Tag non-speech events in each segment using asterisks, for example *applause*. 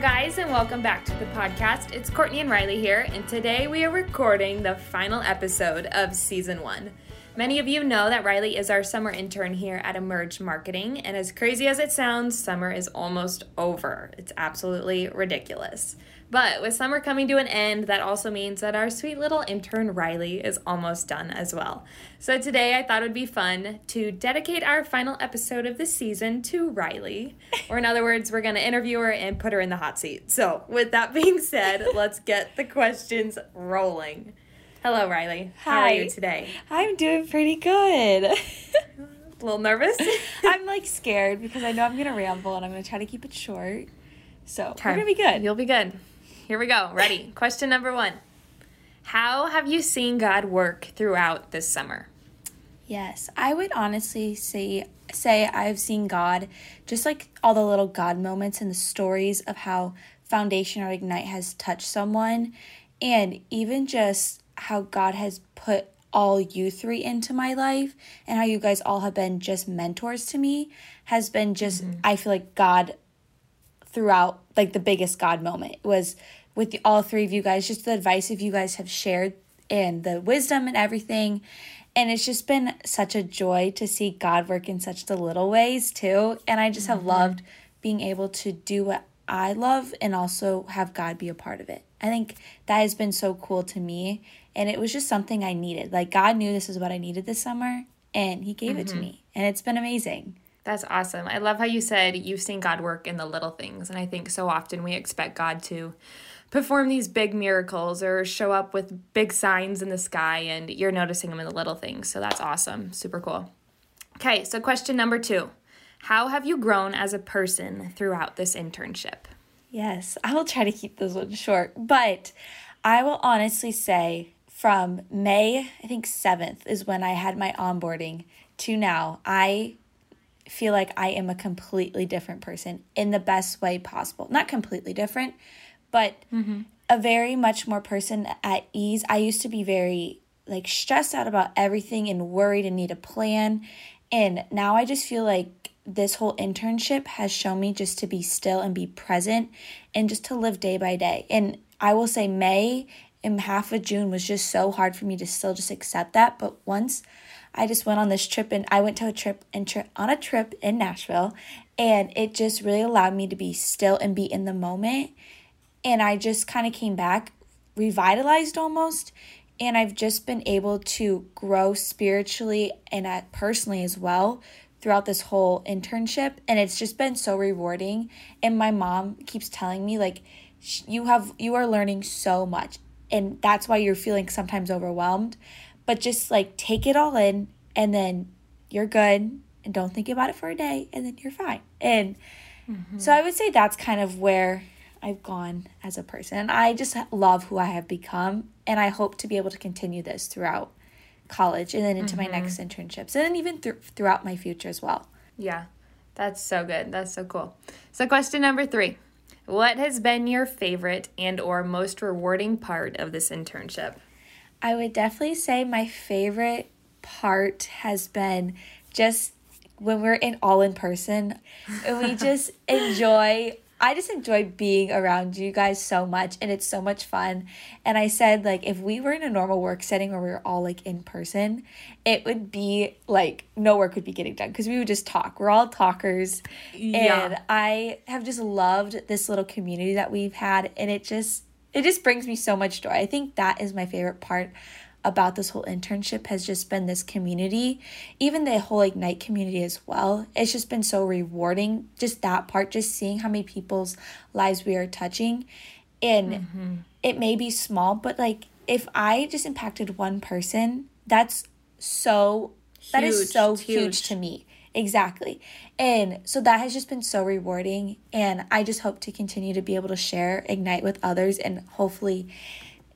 guys, and welcome back to the podcast. It's Courtney and Riley here, and today we are recording the final episode of season one. Many of you know that Riley is our summer intern here at Emerge Marketing, and as crazy as it sounds, summer is almost over. It's absolutely ridiculous. But with summer coming to an end, that also means that our sweet little intern Riley is almost done as well. So today I thought it would be fun to dedicate our final episode of the season to Riley. Or in other words, we're going to interview her and put her in the hot seat. So with that being said, *laughs* let's get the questions rolling. Hello, Riley. How are you today? I'm doing pretty good. *laughs* A little nervous? *laughs* I'm like scared because I know I'm gonna ramble and I'm gonna try to keep it short. So Okay. we're gonna be good. You'll be good. Here we go. Ready. *coughs* Question number one How have you seen God work throughout this summer? Yes, I would honestly say say I've seen God, just like all the little God moments and the stories of how Foundation or Ignite has touched someone, and even just how God has put all you three into my life and how you guys all have been just mentors to me has been just mm-hmm. I feel like God throughout like the biggest God moment was with the, all three of you guys, just the advice of you guys have shared and the wisdom and everything. And it's just been such a joy to see God work in such the little ways too. And I just have mm-hmm. loved being able to do what I love and also have God be a part of it. I think that has been so cool to me. And it was just something I needed. Like God knew this is what I needed this summer and He gave it to mm-hmm. me. And it's been amazing. That's awesome. I love how you said you've seen God work in the little things. And I think so often we expect God to perform these big miracles or show up with big signs in the sky, and you're noticing them in the little things. So that's awesome. Super cool. Okay, so question number two How have you grown as a person throughout this internship? Yes, I will try to keep this one short, but I will honestly say from May, I think 7th is when I had my onboarding to now, I feel like I am a completely different person in the best way possible. Not completely different, but mm-hmm. a very much more person at ease. I used to be very like stressed out about everything and worried and need a plan. And now I just feel like this whole internship has shown me just to be still and be present and just to live day by day. And I will say May and half of June was just so hard for me to still just accept that. But once I just went on this trip and I went to a trip and tri- on a trip in Nashville and it just really allowed me to be still and be in the moment. And I just kind of came back revitalized almost and I've just been able to grow spiritually and personally as well throughout this whole internship. And it's just been so rewarding. And my mom keeps telling me like you have you are learning so much and that's why you're feeling sometimes overwhelmed but just like take it all in and then you're good and don't think about it for a day and then you're fine and mm-hmm. so I would say that's kind of where I've gone as a person. I just love who I have become. And I hope to be able to continue this throughout college and then into my next mm-hmm. internships and then even thr throughout my future as well. Yeah, that's so good. That's so cool. So question number three. What has been your favorite and or most rewarding part of this internship? I would definitely say my favorite part has been just when we're in all in person and we *laughs* just enjoy I just enjoy being around you guys so much and it's so much fun. And I said like if we were in a normal work setting where we were all like in person, it would be like no work would be getting done because we would just talk. We're all talkers. Yeah. And I have just loved this little community that we've had and it just it just brings me so much joy. I think that is my favorite part about this whole internship has just been this community, even the whole Ignite community as well. It's just been so rewarding, just that part, just seeing how many people's lives we are touching. And mm-hmm. it may be small, but like if I just impacted one person, that's so, that Huge. is so huge huge. to me. Exactly. And so that has just been so rewarding. And I just hope to continue to be able to share Ignite with others and hopefully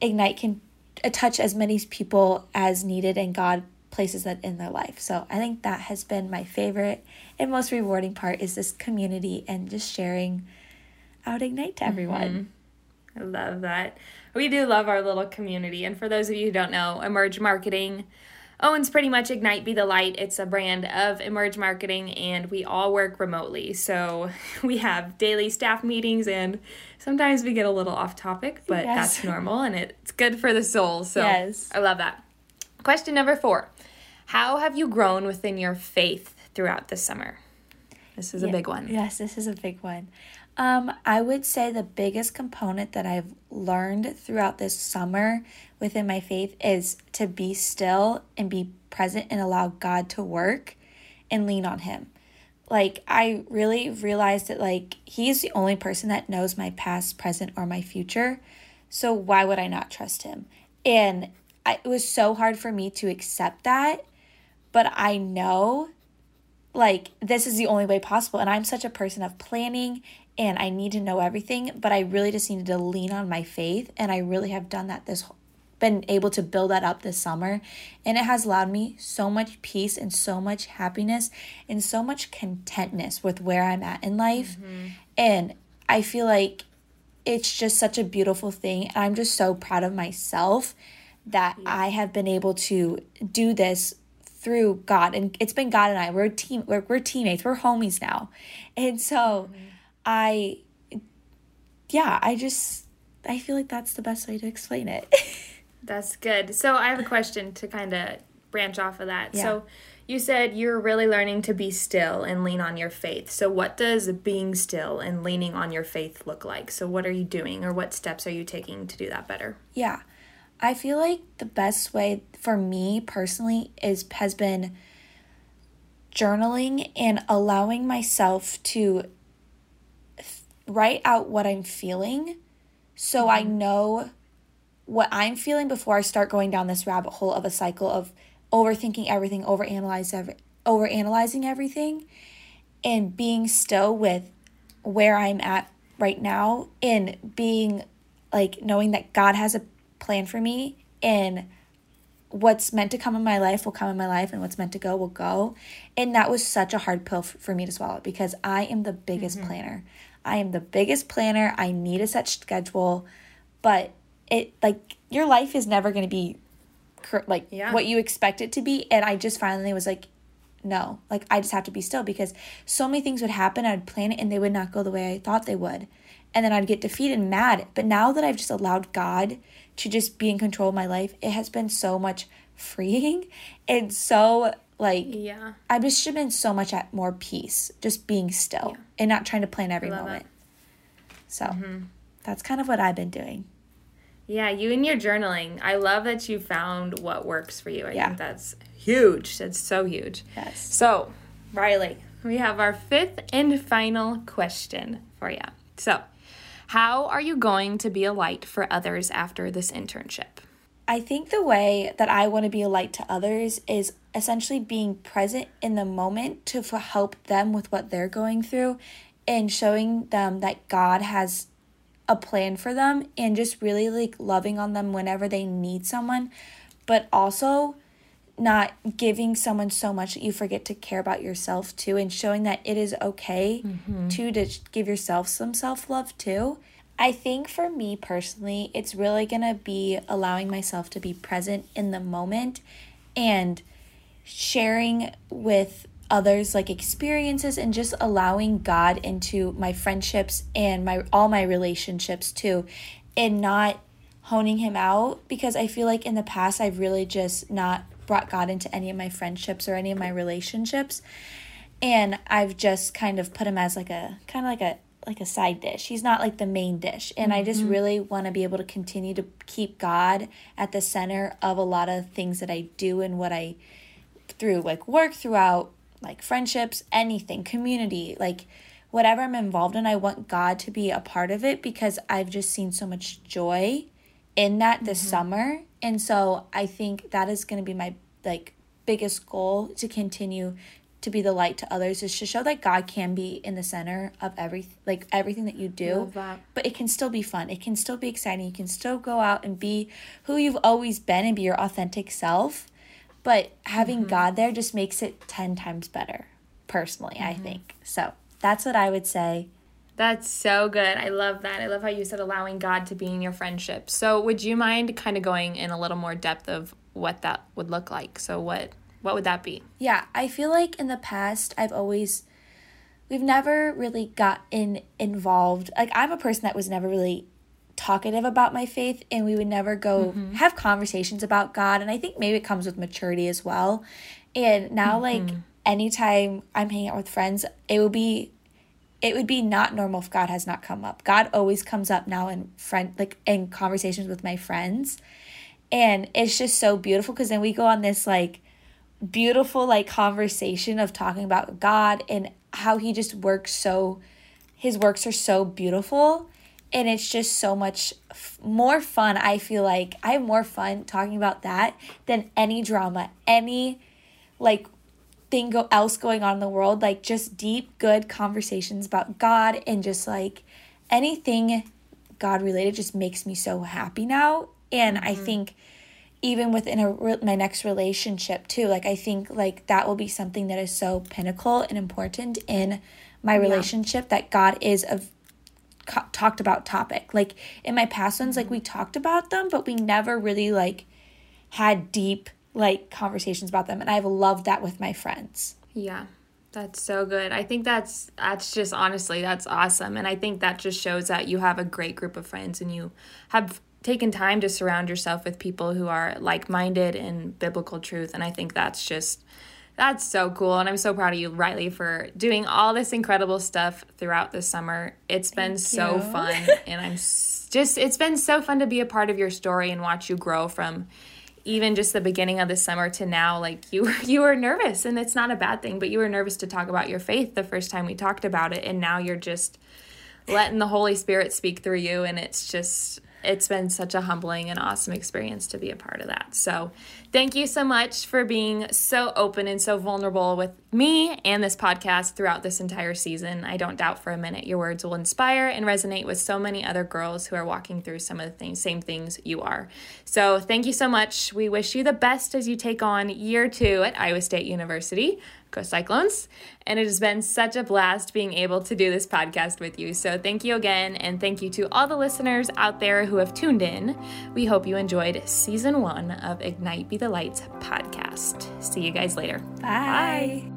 Ignite can touch as many people as needed and God places that in their life. So I think that has been my favorite and most rewarding part is this community and just sharing out Ignite to everyone. Mm-hmm. I love that. We do love our little community. And for those of you who don't know, Emerge Marketing owns pretty much Ignite Be the Light. It's a brand of Emerge Marketing, and we all work remotely. So *laughs* we have daily staff meetings, and sometimes we get a little off topic, but yes. that's normal and it's good for the soul. So yes. I love that. Question number four How have you grown within your faith throughout the summer? This is yeah. a big one. Yes, this is a big one. Um, I would say the biggest component that I've learned throughout this summer within my faith is to be still and be present and allow God to work and lean on Him. Like, I really realized that, like, He's the only person that knows my past, present, or my future. So, why would I not trust Him? And I, it was so hard for me to accept that, but I know like this is the only way possible and i'm such a person of planning and I need to know everything, but I really just needed to lean on my faith and I really have done that this been able to build that up this summer and it has allowed me so much peace and so much happiness and so much contentness with where I'm at in life. Mm-hmm. And I feel like it's just such a beautiful thing and I'm just so proud of myself that yeah. I have been able to do this through God and it's been God and I we're team we're, we're teammates we're homies now and so mm-hmm I, yeah, I just, I feel like that's the best way to explain it. *laughs* that's good. So I have a question to kind of branch off of that. Yeah. So you said you're really learning to be still and lean on your faith. So what does being still and leaning on your faith look like? So what are you doing or what steps are you taking to do that better? Yeah. I feel like the best way for me personally is has been journaling and allowing myself to write out what I'm feeling so I mm-hmm. know what I'm feeling before I start going down this rabbit hole of a cycle of overthinking everything, overanalyze every, overanalyzing everything and being still with where I'm at right now and being like knowing that God has a plan for me and what's meant to come in my life will come in my life and what's meant to go will go. And that was such a hard pill for me to swallow because I am the biggest mm-hmm. planner. I am the biggest planner. I need a set schedule, but it like your life is never going to be like yeah. what you expect it to be. And I just finally was like, no, like I just have to be still because so many things would happen. I'd plan it and they would not go the way I thought they would. And then I'd get defeated and mad. But now that I've just allowed God to just be in control of my life, it has been so much freeing *laughs* and so like, yeah, I just have been so much at more peace, just being still yeah. and not trying to plan every moment. So mm-hmm. that's kind of what I've been doing. Yeah, you and your journaling. I love that you found what works for you. I yeah. think that's huge. That's so huge. Yes. So, Riley, we have our fifth and final question for you. So, how are you going to be a light for others after this internship? I think the way that I want to be a light to others is essentially being present in the moment to help them with what they're going through and showing them that God has a plan for them and just really like loving on them whenever they need someone, but also not giving someone so much that you forget to care about yourself too and showing that it is okay mm-hmm. to to give yourself some self-love too. I think for me personally, it's really going to be allowing myself to be present in the moment and sharing with others like experiences and just allowing God into my friendships and my all my relationships too and not honing him out because I feel like in the past I've really just not brought God into any of my friendships or any of my relationships. And I've just kind of put him as like a kind of like a like a side dish. He's not like the main dish. And mm-hmm. I just mm-hmm. really want to be able to continue to keep God at the center of a lot of things that I do and what I through like work throughout like friendships, anything, community, like whatever I'm involved in, I want God to be a part of it because I've just seen so much joy in that this mm-hmm. summer. And so I think that is going to be my like biggest goal to continue to be the light to others is to show that God can be in the center of every like everything that you do. But it can still be fun. It can still be exciting. You can still go out and be who you've always been and be your authentic self but having mm-hmm. God there just makes it 10 times better, personally, mm-hmm. I think. So that's what I would say That's so good. I love that. I love how you said allowing God to be in your friendship. So, would you mind kind of going in a little more depth of what that would look like? So, what what would that be? Yeah, I feel like in the past I've always we've never really gotten involved. Like I'm a person that was never really talkative about my faith and we would never go mm-hmm. have conversations about God and I think maybe it comes with maturity as well. And now mm-hmm. like anytime I'm hanging out with friends, it would be it would be not normal if God has not come up. God always comes up now in friend like in conversations with my friends. And it's just so beautiful because then we go on this like beautiful like conversation of talking about God and how he just works so his works are so beautiful. And it's just so much f- more fun i feel like. I have more fun talking about that than any drama any like thing go- else going on in the world. Like just deep good conversations about god and just like anything god related just makes me so happy now. And mm-hmm. i think even within a re- my next relationship too like i think like that will be something that is so pinnacle and important in my relationship yeah. that god is a co- talked about topic like in my past ones like we mm-hmm. talked about them but we never really like had deep like conversations about them and i've loved that with my friends yeah that's so good. I think that's that's just honestly that's awesome and I think that just shows that you have a great group of friends and you have taken time to surround yourself with people who are like-minded in biblical truth and i think that's just that's so cool and i'm so proud of you riley for doing all this incredible stuff throughout the summer it's been Thank so you. fun *laughs* and i'm just it's been so fun to be a part of your story and watch you grow from even just the beginning of the summer to now like you *laughs* you were nervous and it's not a bad thing but you were nervous to talk about your faith the first time we talked about it and now you're just letting the holy spirit speak through you and it's just it's been such a humbling and awesome experience to be a part of that. So, thank you so much for being so open and so vulnerable with me and this podcast throughout this entire season. I don't doubt for a minute your words will inspire and resonate with so many other girls who are walking through some of the things, same things you are. So, thank you so much. We wish you the best as you take on year two at Iowa State University. Go Cyclones. And it has been such a blast being able to do this podcast with you. So thank you again. And thank you to all the listeners out there who have tuned in. We hope you enjoyed season one of Ignite Be the Lights podcast. See you guys later. Bye. Bye.